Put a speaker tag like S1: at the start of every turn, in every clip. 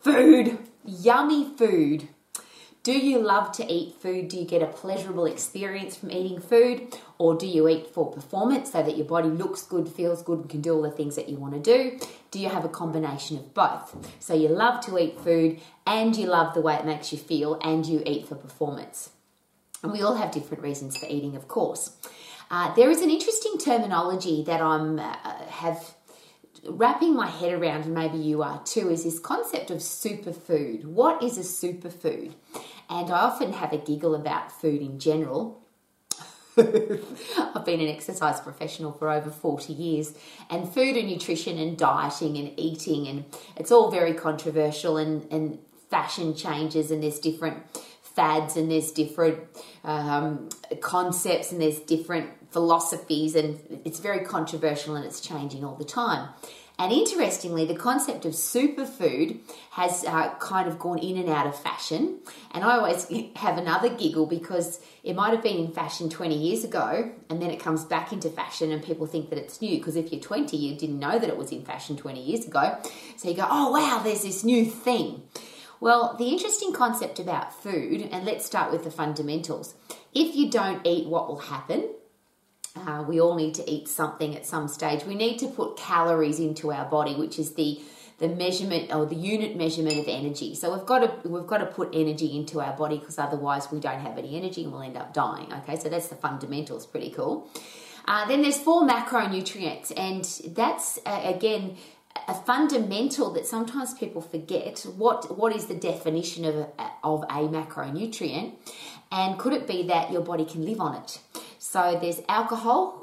S1: Food, yummy food. Do you love to eat food? Do you get a pleasurable experience from eating food? Or do you eat for performance so that your body looks good, feels good, and can do all the things that you want to do? Do you have a combination of both? So you love to eat food and you love the way it makes you feel and you eat for performance. And we all have different reasons for eating, of course. Uh, there is an interesting terminology that I'm uh, have wrapping my head around, and maybe you are too, is this concept of superfood. What is a superfood? And I often have a giggle about food in general. I've been an exercise professional for over 40 years, and food and nutrition and dieting and eating, and it's all very controversial, and, and fashion changes, and there's different fads, and there's different um, concepts, and there's different philosophies, and it's very controversial and it's changing all the time. And interestingly, the concept of superfood has uh, kind of gone in and out of fashion. And I always have another giggle because it might have been in fashion 20 years ago and then it comes back into fashion and people think that it's new. Because if you're 20, you didn't know that it was in fashion 20 years ago. So you go, oh, wow, there's this new thing. Well, the interesting concept about food, and let's start with the fundamentals. If you don't eat, what will happen? Uh, we all need to eat something at some stage. We need to put calories into our body, which is the the measurement or the unit measurement of energy. So we've got to we've got to put energy into our body because otherwise we don't have any energy and we'll end up dying. Okay, so that's the fundamentals. Pretty cool. Uh, then there's four macronutrients, and that's uh, again a fundamental that sometimes people forget. What what is the definition of a, of a macronutrient, and could it be that your body can live on it? So there's alcohol,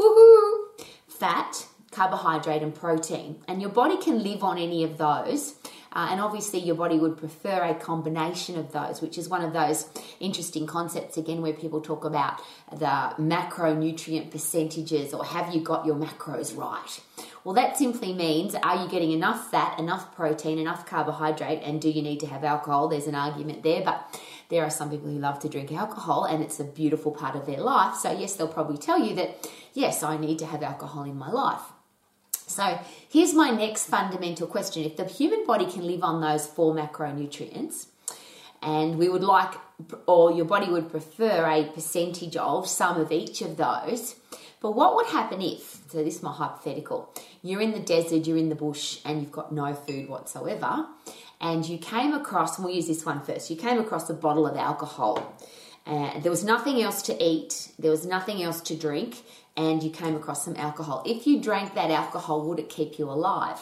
S1: fat, carbohydrate, and protein. And your body can live on any of those. Uh, and obviously, your body would prefer a combination of those, which is one of those interesting concepts again where people talk about the macronutrient percentages or have you got your macros right? Well, that simply means are you getting enough fat, enough protein, enough carbohydrate, and do you need to have alcohol? There's an argument there, but there are some people who love to drink alcohol and it's a beautiful part of their life. So, yes, they'll probably tell you that, yes, I need to have alcohol in my life. So, here's my next fundamental question. If the human body can live on those four macronutrients, and we would like, or your body would prefer a percentage of some of each of those, but what would happen if, so this is my hypothetical, you're in the desert, you're in the bush, and you've got no food whatsoever, and you came across, we'll use this one first, you came across a bottle of alcohol. Uh, there was nothing else to eat, there was nothing else to drink, and you came across some alcohol. If you drank that alcohol, would it keep you alive?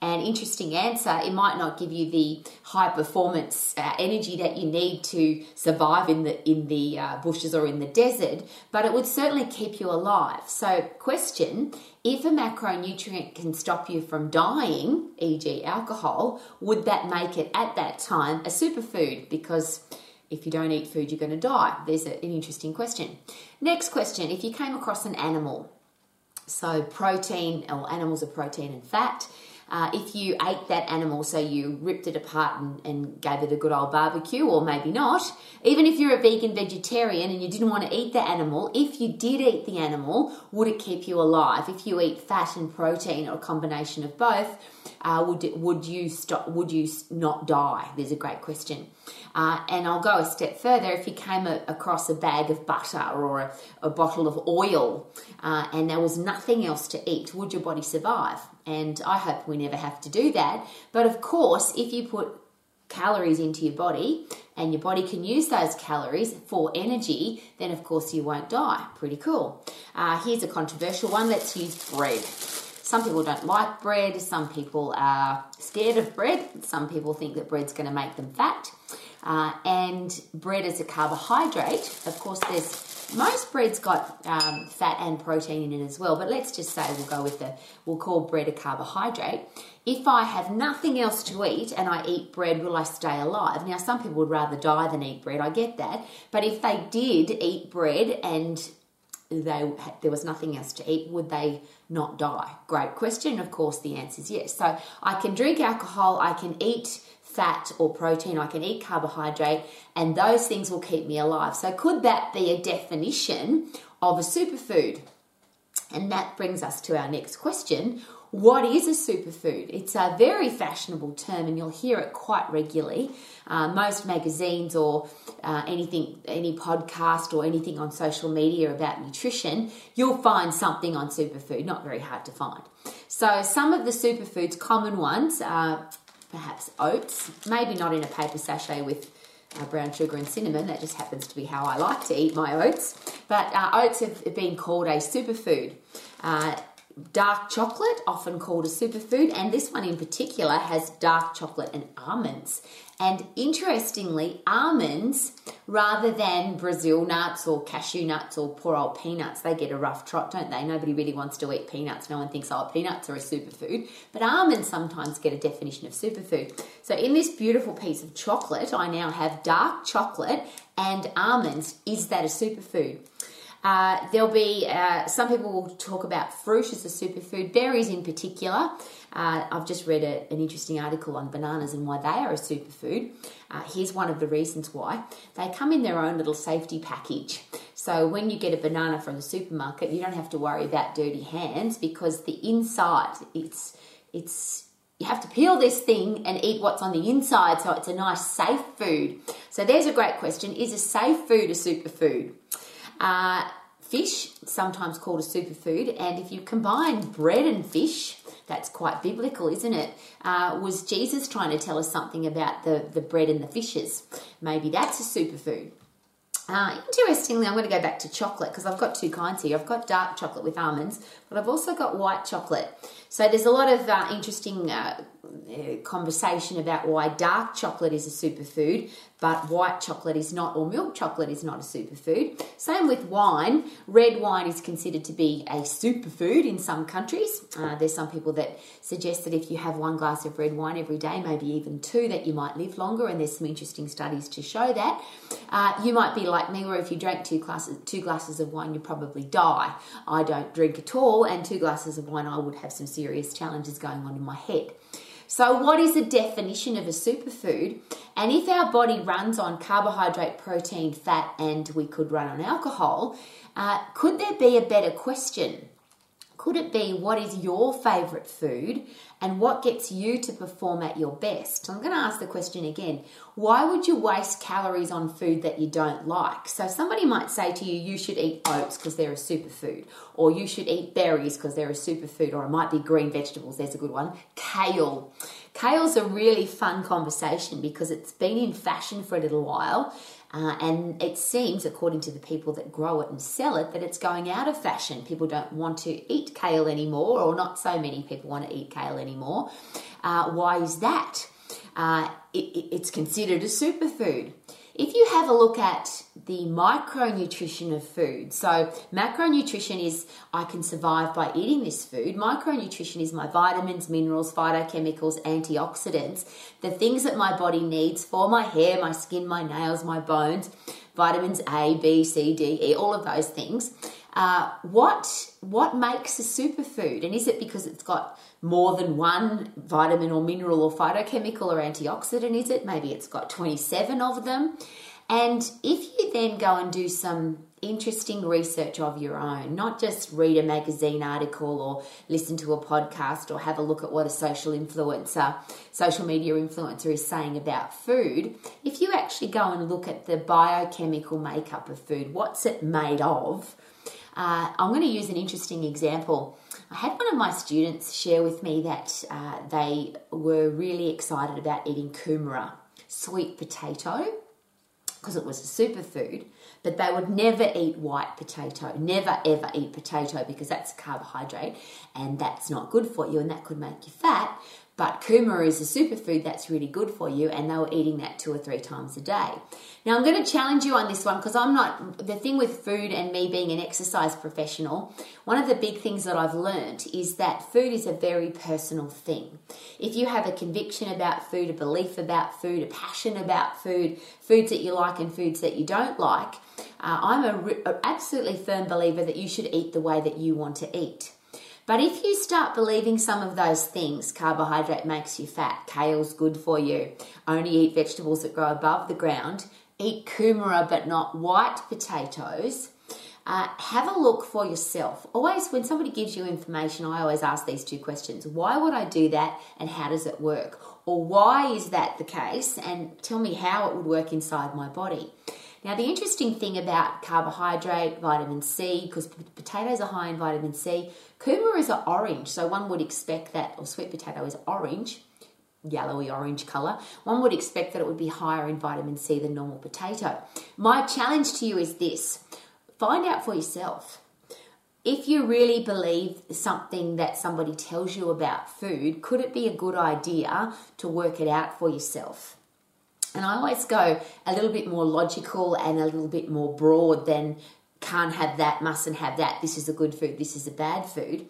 S1: An interesting answer, it might not give you the high performance uh, energy that you need to survive in the in the uh, bushes or in the desert, but it would certainly keep you alive. So, question: If a macronutrient can stop you from dying, e.g., alcohol, would that make it at that time a superfood? Because if you don't eat food, you're going to die. There's an interesting question. Next question: If you came across an animal, so protein or animals are protein and fat uh, if you ate that animal, so you ripped it apart and, and, gave it a good old barbecue, or maybe not, even if you're a vegan vegetarian and you didn't want to eat the animal, if you did eat the animal, would it keep you alive? If you eat fat and protein or a combination of both, uh, would would you stop? Would you not die? There's a great question. Uh, and I'll go a step further. If you came a, across a bag of butter or a, a bottle of oil, uh, and there was nothing else to eat, would your body survive? And I hope we never have to do that. But of course, if you put calories into your body and your body can use those calories for energy, then of course you won't die. Pretty cool. Uh, here's a controversial one. Let's use bread. Some people don't like bread. Some people are scared of bread. Some people think that bread's going to make them fat. Uh, and bread is a carbohydrate. Of course, there's most bread's got um, fat and protein in it as well, but let's just say we'll go with the, we'll call bread a carbohydrate. If I have nothing else to eat and I eat bread, will I stay alive? Now, some people would rather die than eat bread, I get that, but if they did eat bread and they there was nothing else to eat, would they not die? Great question. Of course, the answer is yes. So I can drink alcohol, I can eat fat or protein, I can eat carbohydrate, and those things will keep me alive. So, could that be a definition of a superfood? And that brings us to our next question what is a superfood? It's a very fashionable term, and you'll hear it quite regularly. Uh, most magazines or uh, anything, any podcast or anything on social media about nutrition, you'll find something on superfood. Not very hard to find. So, some of the superfoods, common ones, are perhaps oats, maybe not in a paper sachet with uh, brown sugar and cinnamon. That just happens to be how I like to eat my oats. But uh, oats have been called a superfood. Uh, dark chocolate, often called a superfood, and this one in particular has dark chocolate and almonds. And interestingly, almonds, rather than Brazil nuts or cashew nuts or poor old peanuts, they get a rough trot, don't they? Nobody really wants to eat peanuts. No one thinks, oh, peanuts are a superfood. But almonds sometimes get a definition of superfood. So in this beautiful piece of chocolate, I now have dark chocolate and almonds. Is that a superfood? Uh, there'll be uh, some people will talk about fruit as a superfood, berries in particular. Uh, I've just read a, an interesting article on bananas and why they are a superfood. Uh, here's one of the reasons why they come in their own little safety package. So when you get a banana from the supermarket, you don't have to worry about dirty hands because the inside it's it's you have to peel this thing and eat what's on the inside so it's a nice safe food. So there's a great question: Is a safe food a superfood? Uh, fish, sometimes called a superfood, and if you combine bread and fish, that's quite biblical, isn't it? Uh, was Jesus trying to tell us something about the, the bread and the fishes? Maybe that's a superfood. Uh, interestingly, I'm going to go back to chocolate because I've got two kinds here. I've got dark chocolate with almonds, but I've also got white chocolate. So there's a lot of uh, interesting uh, conversation about why dark chocolate is a superfood, but white chocolate is not, or milk chocolate is not a superfood. Same with wine. Red wine is considered to be a superfood in some countries. Uh, there's some people that suggest that if you have one glass of red wine every day, maybe even two, that you might live longer, and there's some interesting studies to show that. Uh, you might be like me, where if you drank two glasses, two glasses of wine, you probably die. I don't drink at all, and two glasses of wine, I would have some serious challenges going on in my head. So, what is the definition of a superfood? And if our body runs on carbohydrate, protein, fat, and we could run on alcohol, uh, could there be a better question? Could it be what is your favourite food and what gets you to perform at your best? I'm going to ask the question again. Why would you waste calories on food that you don't like? So, somebody might say to you, you should eat oats because they're a superfood, or you should eat berries because they're a superfood, or it might be green vegetables, there's a good one. Kale. Kale's a really fun conversation because it's been in fashion for a little while uh, and it seems, according to the people that grow it and sell it, that it's going out of fashion. People don't want to eat kale anymore, or not so many people want to eat kale anymore. Uh, why is that? Uh, it, it's considered a superfood. If you have a look at the micronutrition of food, so macronutrition is I can survive by eating this food. Micronutrition is my vitamins, minerals, phytochemicals, antioxidants, the things that my body needs for my hair, my skin, my nails, my bones, vitamins A, B, C, D, E, all of those things. Uh, what what makes a superfood, and is it because it's got more than one vitamin or mineral or phytochemical or antioxidant? Is it maybe it's got twenty seven of them? And if you then go and do some interesting research of your own, not just read a magazine article or listen to a podcast or have a look at what a social influencer, social media influencer is saying about food, if you actually go and look at the biochemical makeup of food, what's it made of? Uh, I'm going to use an interesting example. I had one of my students share with me that uh, they were really excited about eating kumara, sweet potato, because it was a superfood, but they would never eat white potato, never ever eat potato because that's a carbohydrate and that's not good for you and that could make you fat. But kumara is a superfood that's really good for you, and they were eating that two or three times a day. Now, I'm going to challenge you on this one because I'm not the thing with food and me being an exercise professional. One of the big things that I've learned is that food is a very personal thing. If you have a conviction about food, a belief about food, a passion about food, foods that you like and foods that you don't like, uh, I'm a, a absolutely firm believer that you should eat the way that you want to eat. But if you start believing some of those things, carbohydrate makes you fat, kale's good for you, only eat vegetables that grow above the ground, eat kumara but not white potatoes, uh, have a look for yourself. Always, when somebody gives you information, I always ask these two questions Why would I do that, and how does it work? Or why is that the case, and tell me how it would work inside my body. Now, the interesting thing about carbohydrate, vitamin C, because potatoes are high in vitamin C, kumaras are orange, so one would expect that, or sweet potato is orange, yellowy orange colour, one would expect that it would be higher in vitamin C than normal potato. My challenge to you is this find out for yourself. If you really believe something that somebody tells you about food, could it be a good idea to work it out for yourself? And I always go a little bit more logical and a little bit more broad than can't have that, mustn't have that, this is a good food, this is a bad food.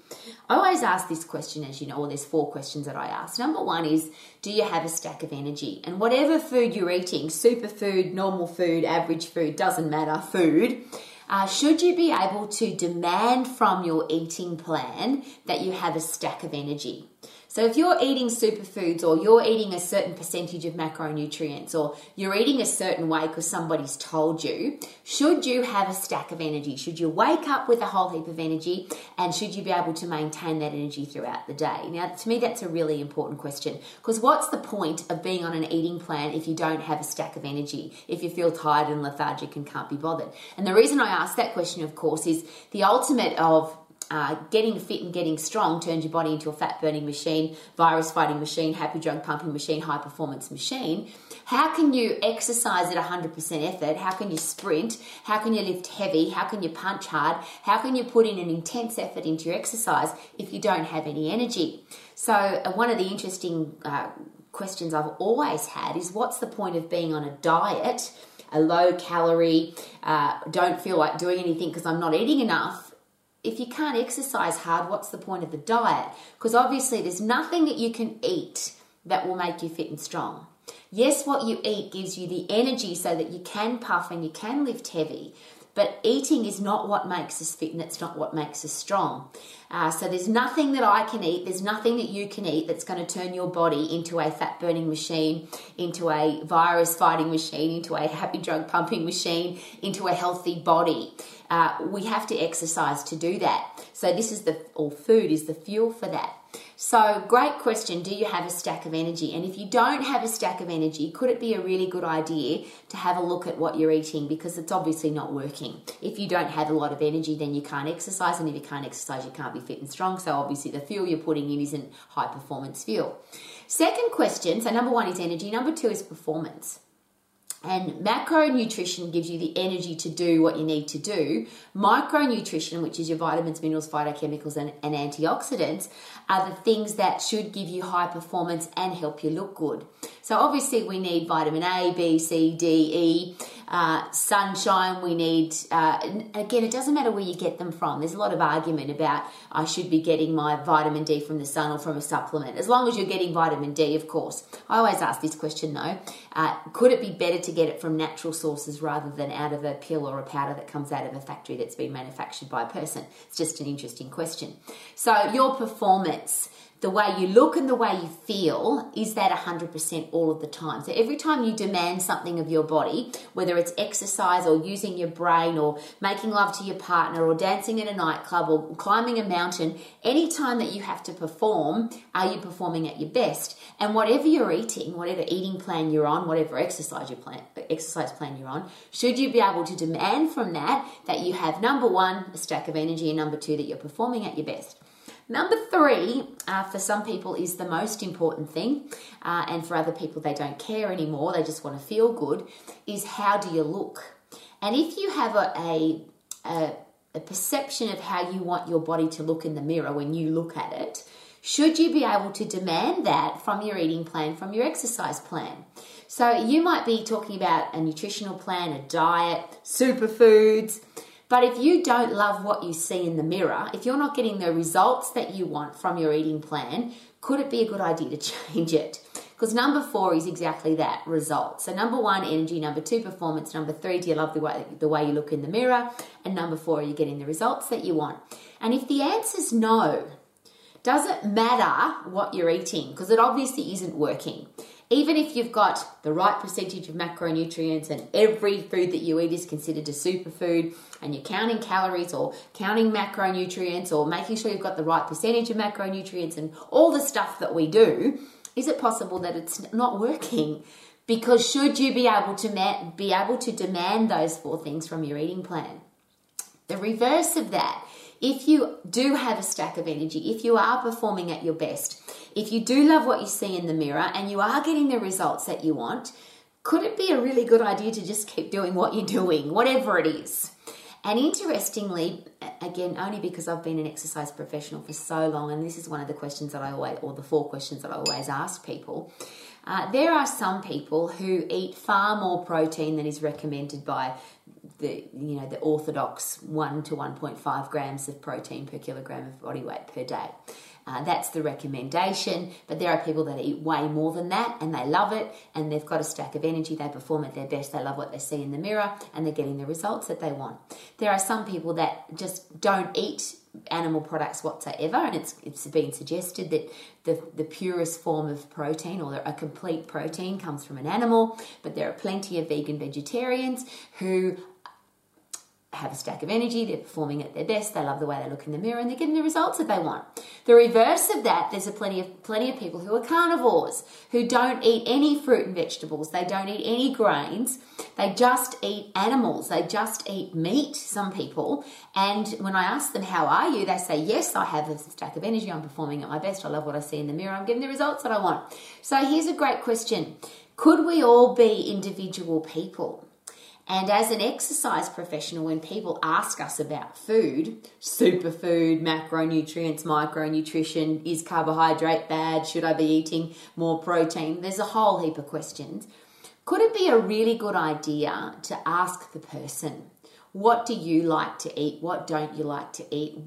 S1: I always ask this question, as you know, or there's four questions that I ask. Number one is, do you have a stack of energy? And whatever food you're eating, superfood, normal food, average food, doesn't matter, food, uh, should you be able to demand from your eating plan that you have a stack of energy? So if you're eating superfoods or you're eating a certain percentage of macronutrients or you're eating a certain way because somebody's told you, should you have a stack of energy? Should you wake up with a whole heap of energy and should you be able to maintain that energy throughout the day? Now, to me, that's a really important question because what's the point of being on an eating plan if you don't have a stack of energy, if you feel tired and lethargic and can't be bothered? And the reason I ask that question, of course, is the ultimate of uh, getting fit and getting strong turns your body into a fat burning machine, virus fighting machine, happy drug pumping machine, high performance machine. How can you exercise at 100% effort? How can you sprint? How can you lift heavy? How can you punch hard? How can you put in an intense effort into your exercise if you don't have any energy? So, uh, one of the interesting uh, questions I've always had is what's the point of being on a diet? A low calorie, uh, don't feel like doing anything because I'm not eating enough if you can't exercise hard, what's the point of the diet? Because obviously, there's nothing that you can eat that will make you fit and strong. Yes, what you eat gives you the energy so that you can puff and you can lift heavy, but eating is not what makes us fit and it's not what makes us strong. Uh, so there's nothing that I can eat, there's nothing that you can eat that's going to turn your body into a fat burning machine, into a virus fighting machine, into a happy drug pumping machine, into a healthy body. Uh, we have to exercise to do that. So this is the, or food is the fuel for that. So, great question. Do you have a stack of energy? And if you don't have a stack of energy, could it be a really good idea to have a look at what you're eating because it's obviously not working? If you don't have a lot of energy, then you can't exercise. And if you can't exercise, you can't be fit and strong. So, obviously, the fuel you're putting in isn't high performance fuel. Second question so, number one is energy, number two is performance. And macronutrition gives you the energy to do what you need to do. Micronutrition, which is your vitamins, minerals, phytochemicals, and, and, antioxidants, are the things that should give you high performance and help you look good. So, obviously, we need vitamin A, B, C, D, E uh, sunshine, we need, uh, again, it doesn't matter where you get them from. There's a lot of argument about I should be getting my vitamin D from the sun or from a supplement. As long as you're getting vitamin D, of course. I always ask this question though uh, could it be better to get it from natural sources rather than out of a pill or a powder that comes out of a factory that's been manufactured by a person? It's just an interesting question. So, your performance the way you look and the way you feel is that 100% all of the time. So every time you demand something of your body, whether it's exercise or using your brain or making love to your partner or dancing in a nightclub or climbing a mountain, any time that you have to perform, are you performing at your best? And whatever you're eating, whatever eating plan you're on, whatever exercise you plan, exercise plan you're on, should you be able to demand from that that you have number one, a stack of energy, and number two, that you're performing at your best. Number three, uh, for some people, is the most important thing, uh, and for other people, they don't care anymore, they just want to feel good, is how do you look? And if you have a, a, a, a perception of how you want your body to look in the mirror when you look at it, should you be able to demand that from your eating plan, from your exercise plan? So you might be talking about a nutritional plan, a diet, superfoods but if you don't love what you see in the mirror, if you're not getting the results that you want from your eating plan, could it be a good idea to change it? Because number four is exactly that result. So number one, energy. Number two, performance. Number three, do you love the way the way you look in the mirror? And number four, are you getting the results that you want? And if the answer is no, does it matter what you're eating because it obviously isn't working. Even if you've got the right percentage of macronutrients and every food that you eat is considered a superfood and you're counting calories or counting macronutrients or making sure you've got the right percentage of macronutrients and all the stuff that we do, is it possible that it's not working? Because should you be able to ma- be able to demand those four things from your eating plan? The reverse of that, if you do have a stack of energy, if you are performing at your best, if you do love what you see in the mirror and you are getting the results that you want, could it be a really good idea to just keep doing what you're doing, whatever it is? And interestingly, again, only because I've been an exercise professional for so long, and this is one of the questions that I always, or the four questions that I always ask people, uh, there are some people who eat far more protein than is recommended by the you know the orthodox 1 to 1.5 grams of protein per kilogram of body weight per day. Uh, that's the recommendation but there are people that eat way more than that and they love it and they've got a stack of energy they perform at their best they love what they see in the mirror and they're getting the results that they want. There are some people that just don't eat animal products whatsoever, and it's it's been suggested that the the purest form of protein or a complete protein comes from an animal. But there are plenty of vegan vegetarians who have a stack of energy, they're performing at their best, they love the way they look in the mirror, and they're getting the results that they want. The reverse of that, there's a plenty of plenty of people who are carnivores, who don't eat any fruit and vegetables, they don't eat any grains, they just eat animals, they just eat meat, some people. And when I ask them, How are you? they say, Yes, I have a stack of energy, I'm performing at my best, I love what I see in the mirror, I'm getting the results that I want. So here's a great question. Could we all be individual people? And as an exercise professional, when people ask us about food, superfood, macronutrients, micronutrition, is carbohydrate bad? Should I be eating more protein? There's a whole heap of questions. Could it be a really good idea to ask the person, what do you like to eat? What don't you like to eat?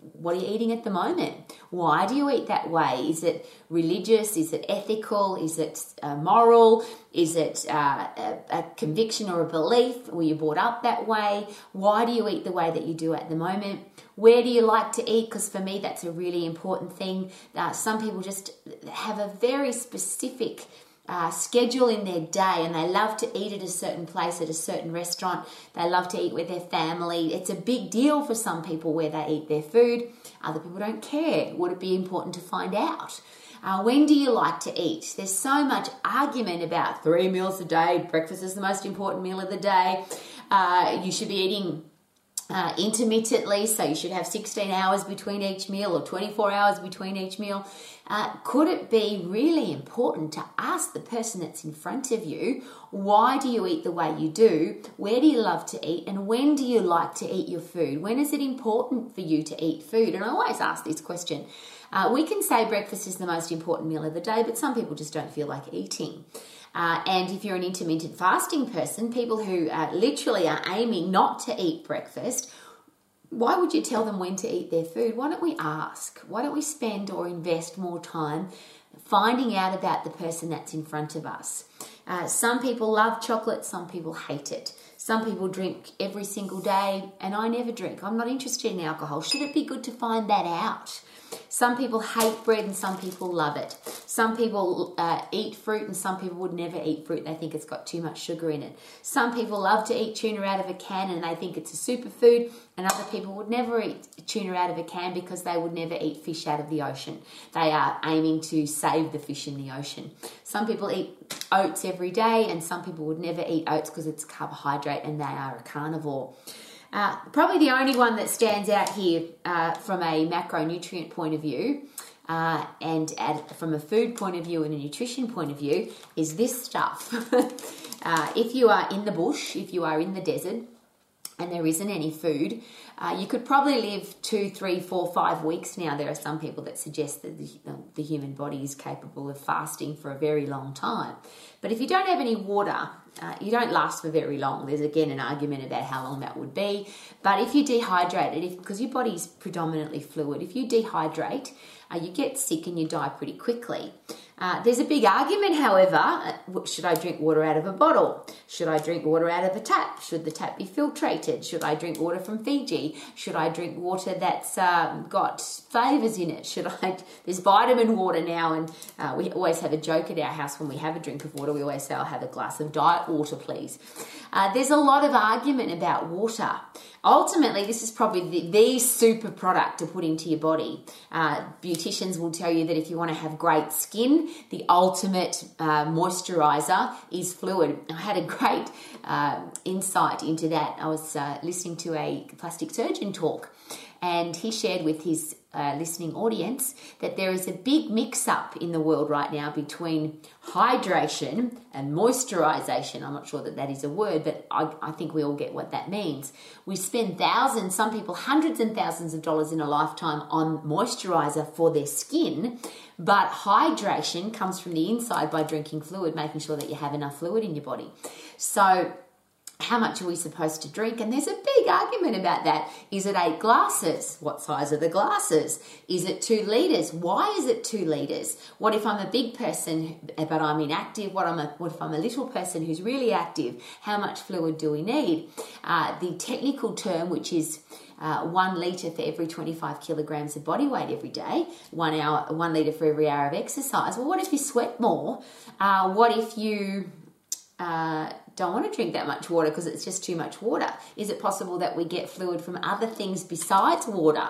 S1: What are you eating at the moment? Why do you eat that way? Is it religious? Is it ethical? Is it uh, moral? Is it uh, a, a, conviction or a belief? Were you brought up that way? Why do you eat the way that you do at the moment? Where do you like to eat? Because for me, that's a really important thing. Uh, some people just have a very specific uh, schedule in their day and they love to eat at a certain place, at a certain restaurant. They love to eat with their family. It's a big deal for some people where they eat their food. Other people don't care. Would it be important to find out? Uh, when do you like to eat? There's so much argument about three meals a day. Breakfast is the most important meal of the day. Uh, you should be eating uh, intermittently, so you should have 16 hours between each meal or 24 hours between each meal. Uh, could it be really important to ask the person that's in front of you, why do you eat the way you do? Where do you love to eat? And when do you like to eat your food? When is it important for you to eat food? And I always ask this question. Uh, we can say breakfast is the most important meal of the day, but some people just don't feel like eating. Uh, and if you're an intermittent fasting person, people who uh, literally are aiming not to eat breakfast, why would you tell them when to eat their food? Why don't we ask? Why don't we spend or invest more time finding out about the person that's in front of us? Uh, some people love chocolate, some people hate it. Some people drink every single day, and I never drink. I'm not interested in alcohol. Should it be good to find that out? Some people hate bread and some people love it. Some people uh, eat fruit and some people would never eat fruit. They think it's got too much sugar in it. Some people love to eat tuna out of a can and they think it's a superfood. And other people would never eat tuna out of a can because they would never eat fish out of the ocean. They are aiming to save the fish in the ocean. Some people eat oats every day and some people would never eat oats because it's carbohydrate and they are a carnivore. Uh, probably the only one that stands out here uh, from a macronutrient point of view uh, and at, from a food point of view and a nutrition point of view is this stuff. Uh, if you are in the bush, if you are in the desert, and there isn't any food, uh, you could probably live two, three, four, five weeks now. There are some people that suggest that the, the, human body is capable of fasting for a very long time. But if you don't have any water, uh, you don't last for very long. There's again an argument about how long that would be. But if you dehydrate it, because your body's predominantly fluid, if you dehydrate, uh, you get sick and you die pretty quickly. Uh, there's a big argument, however. Uh, should I drink water out of a bottle? Should I drink water out of a tap? Should the tap be filtrated? Should I drink water from Fiji? Should I drink water that's um, got flavours in it? Should I? There's vitamin water now, and uh, we always have a joke at our house when we have a drink of water. We always say, "I'll have a glass of diet water, please." Uh, there's a lot of argument about water. Ultimately, this is probably the, the super product to put into your body. Uh, beauticians will tell you that if you want to have great skin, the ultimate uh, moisturizer is fluid. I had a great uh, insight into that. I was uh, listening to a plastic surgeon talk, and he shared with his uh, listening audience that there is a big mix up in the world right now between hydration and moisturization. I'm not sure that that is a word, but I, I, think we all get what that means. We spend thousands, some people hundreds and thousands of dollars in a lifetime on moisturizer for their skin, but hydration comes from the inside by drinking fluid, making sure that you have enough fluid in your body. So, how much are we supposed to drink? And there's a big argument about that. Is it eight glasses? What size are the glasses? Is it two litres? Why is it two litres? What if I'm a big person but I'm inactive? What, I'm a, what if I'm a little person who's really active? How much fluid do we need? Uh, the technical term, which is uh, one litre for every 25 kilograms of body weight every day, one hour, one litre for every hour of exercise. Well, what if you sweat more? Uh, what if you uh, don't want to drink that much water because it's just too much water? Is it possible that we get fluid from other things besides water?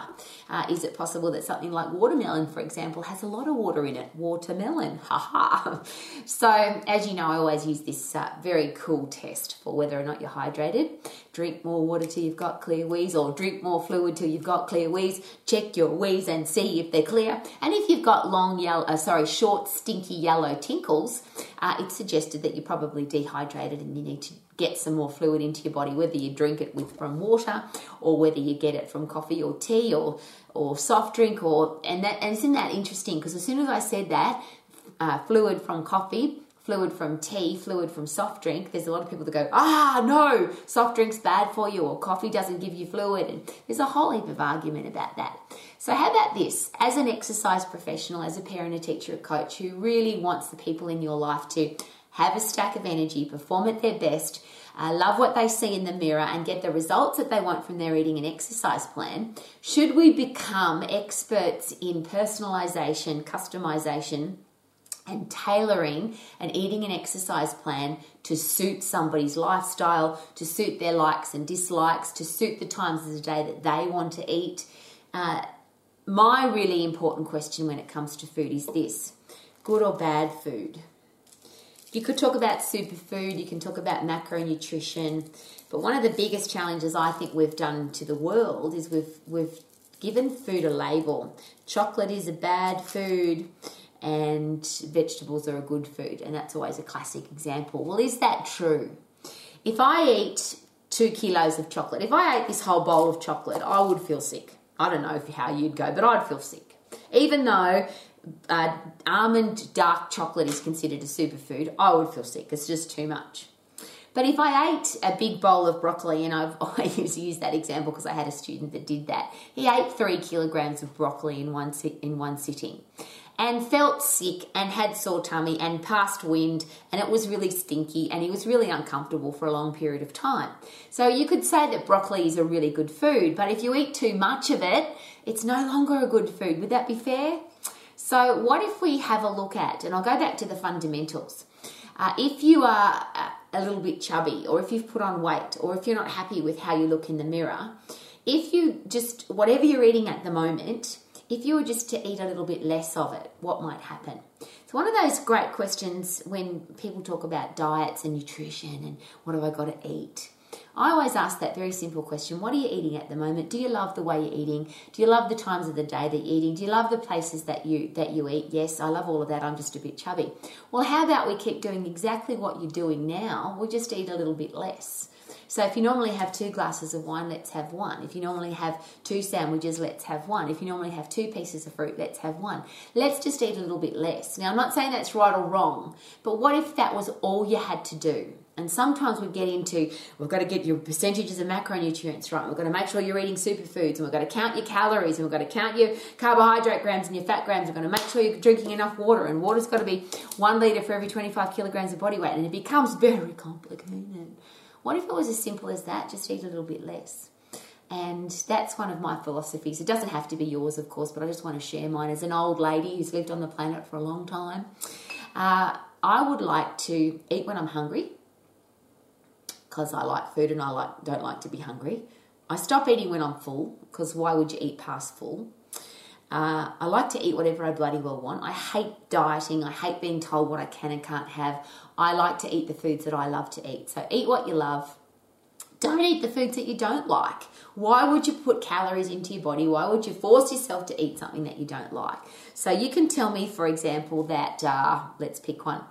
S1: Uh, is it possible that something like watermelon, for example, has a lot of water in it? Watermelon, haha. so, as you know, I always use this uh, very cool test for whether or not you're hydrated. Drink more water till you've got clear wees, or drink more fluid till you've got clear wees. Check your wees and see if they're clear. And if you've got long yellow, uh, sorry, short, stinky yellow tinkles, uh, it's suggested that you're probably dehydrated and you need to get some more fluid into your body, whether you drink it with from water or whether you get it from coffee or tea or or soft drink or and that and isn't that interesting? Because as soon as I said that, uh, fluid from coffee fluid from tea, fluid from soft drink, there's a lot of people that go, ah, no, soft drink's bad for you, or coffee doesn't give you fluid. And there's a whole heap of argument about that. So, how about this? As an exercise professional, as a parent, a teacher, a coach who really wants the people in your life to have a stack of energy, perform at their best, uh, love what they see in the mirror, and get the results that they want from their eating and exercise plan, should we become experts in personalization, customization, and tailoring an eating and exercise plan to suit somebody's lifestyle, to suit their likes and dislikes, to suit the times of the day that they want to eat? Uh, my really important question when it comes to food is this good or bad food? You could talk about superfood, you can talk about macronutrition, but one of the biggest challenges I think we've done to the world is we've we've given food a label. Chocolate is a bad food and vegetables are a good food, and that's always a classic example. Well, is that true? If I eat two kilos of chocolate, if I ate this whole bowl of chocolate, I would feel sick. I don't know how you'd go, but I'd feel sick. Even though uh, almond dark chocolate is considered a superfood, I would feel sick. It's just too much. But if I ate a big bowl of broccoli, and I've always used that example because I had a student that did that, he ate three kilograms of broccoli in one in one sitting, and felt sick and had sore tummy and passed wind, and it was really stinky, and he was really uncomfortable for a long period of time. So you could say that broccoli is a really good food, but if you eat too much of it, it's no longer a good food. Would that be fair? So, what if we have a look at, and I'll go back to the fundamentals. Uh, if you are a little bit chubby, or if you've put on weight, or if you're not happy with how you look in the mirror, if you just, whatever you're eating at the moment, if you were just to eat a little bit less of it, what might happen? It's one of those great questions when people talk about diets and nutrition and what have I got to eat. I always ask that very simple question What are you eating at the moment? Do you love the way you're eating? Do you love the times of the day that you're eating? Do you love the places that you that you eat? Yes, I love all of that. I'm just a bit chubby. Well, how about we keep doing exactly what you're doing now? We just eat a little bit less. So if you normally have two glasses of wine, let's have one. If you normally have two sandwiches, let's have one. If you normally have two pieces of fruit, let's have one. Let's just eat a little bit less. Now, I'm not saying that's right or wrong, but what if that was all you had to do? And sometimes we get into, we've got to get your percentages of macronutrients right. We've got to make sure you're eating superfoods, and we've got to count your calories, and we've got to count your carbohydrate grams and your fat grams. We've got to make sure you're drinking enough water, and water's got to be one liter for every 25 kilograms of body weight, and it becomes very complicated. What if it was as simple as that? Just eat a little bit less. And that's one of my philosophies. It doesn't have to be yours, of course, but I just want to share mine as an old lady who's lived on the planet for a long time. Uh, I would like to eat when I'm hungry because I like food and I like don't like to be hungry. I stop eating when I'm full because why would you eat past full? Uh, I like to eat whatever I bloody well want. I hate dieting. I hate being told what I can and can't have. I like to eat the foods that I love to eat. So eat what you love. Don't eat the foods that you don't like. Why would you put calories into your body? Why would you force yourself to eat something that you don't like? So you can tell me, for example, that uh, let's pick one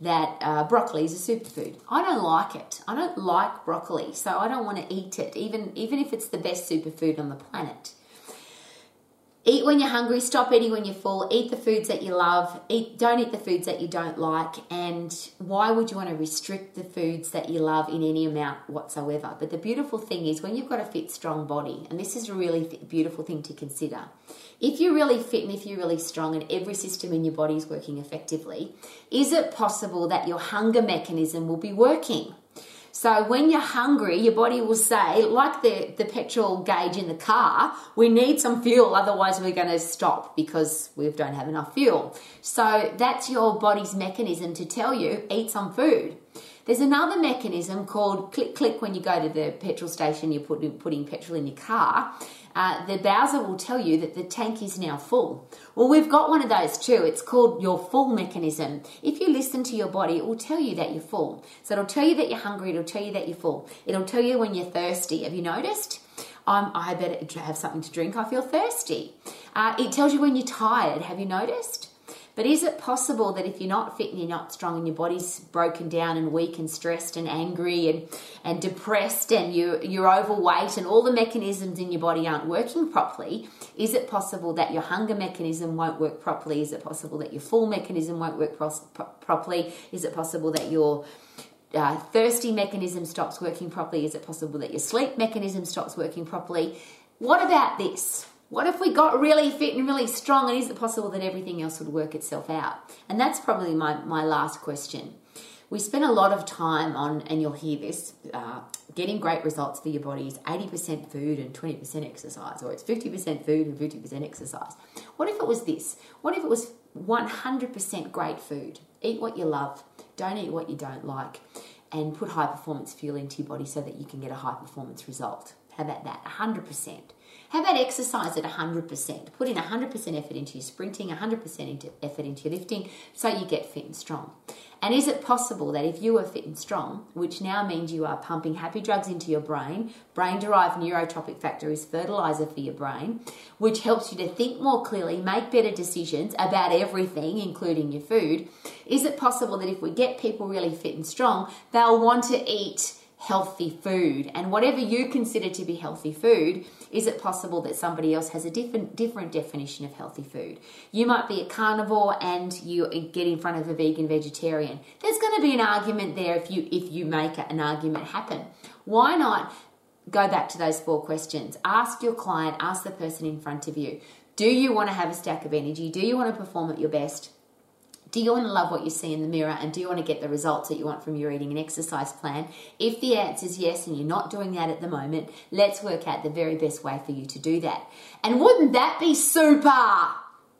S1: that uh, broccoli is a superfood. I don't like it. I don't like broccoli, so I don't want to eat it, even even if it's the best superfood on the planet. Eat when you're hungry, stop eating when you're full, eat the foods that you love, eat don't eat the foods that you don't like, and why would you want to restrict the foods that you love in any amount whatsoever? But the beautiful thing is when you've got a fit, strong body, and this is a really th- beautiful thing to consider. If you're really fit and if you're really strong and every system in your body is working effectively, is it possible that your hunger mechanism will be working? So when you're hungry, your body will say, like the, the petrol gauge in the car, we need some fuel, otherwise we're going to stop because we don't have enough fuel. So that's your body's mechanism to tell you, eat some food. There's another mechanism called click click when you go to the petrol station, you're putting, putting petrol in your car uh, the Bowser will tell you that the tank is now full. Well, we've got one of those too. It's called your full mechanism. If you listen to your body, it will tell you that you're full. So it'll tell you that you're hungry, it'll tell you that you're full. It'll tell you when you're thirsty. Have you noticed? Um, I better have something to drink, I feel thirsty. Uh, it tells you when you're tired. Have you noticed? But is it possible that if you're not fit and you're not strong and your body's broken down and weak and stressed and angry and, and depressed and you, you're overweight and all the mechanisms in your body aren't working properly, is it possible that your hunger mechanism won't work properly? Is it possible that your full mechanism won't work pro- pro- properly? Is it possible that your uh, thirsty mechanism stops working properly? Is it possible that your sleep mechanism stops working properly? What about this? What if we got really fit and really strong? And is it possible that everything else would work itself out? And that's probably my, my last question. We spend a lot of time on, and you'll hear this, uh, getting great results for your body is 80% food and 20% exercise, or it's 50% food and 50% exercise. What if it was this? What if it was 100% great food? Eat what you love, don't eat what you don't like, and put high performance fuel into your body so that you can get a high performance result. How about that? 100%. How about exercise at 100%? Put in 100% effort into your sprinting, 100% into effort into your lifting, so you get fit and strong. And is it possible that if you are fit and strong, which now means you are pumping happy drugs into your brain, brain derived neurotrophic factor is fertilizer for your brain, which helps you to think more clearly, make better decisions about everything, including your food? Is it possible that if we get people really fit and strong, they'll want to eat healthy food. And whatever you consider to be healthy food is it possible that somebody else has a different different definition of healthy food? You might be a carnivore and you get in front of a vegan vegetarian. There's going to be an argument there if you if you make an argument happen. Why not go back to those four questions? Ask your client ask the person in front of you. Do you want to have a stack of energy? Do you want to perform at your best do you want to love what you see in the mirror and do you want to get the results that you want from your eating and exercise plan? If the answer is yes and you're not doing that at the moment, let's work out the very best way for you to do that. And wouldn't that be super?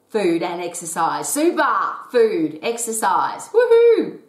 S1: Food and exercise. Super food, exercise. Woohoo!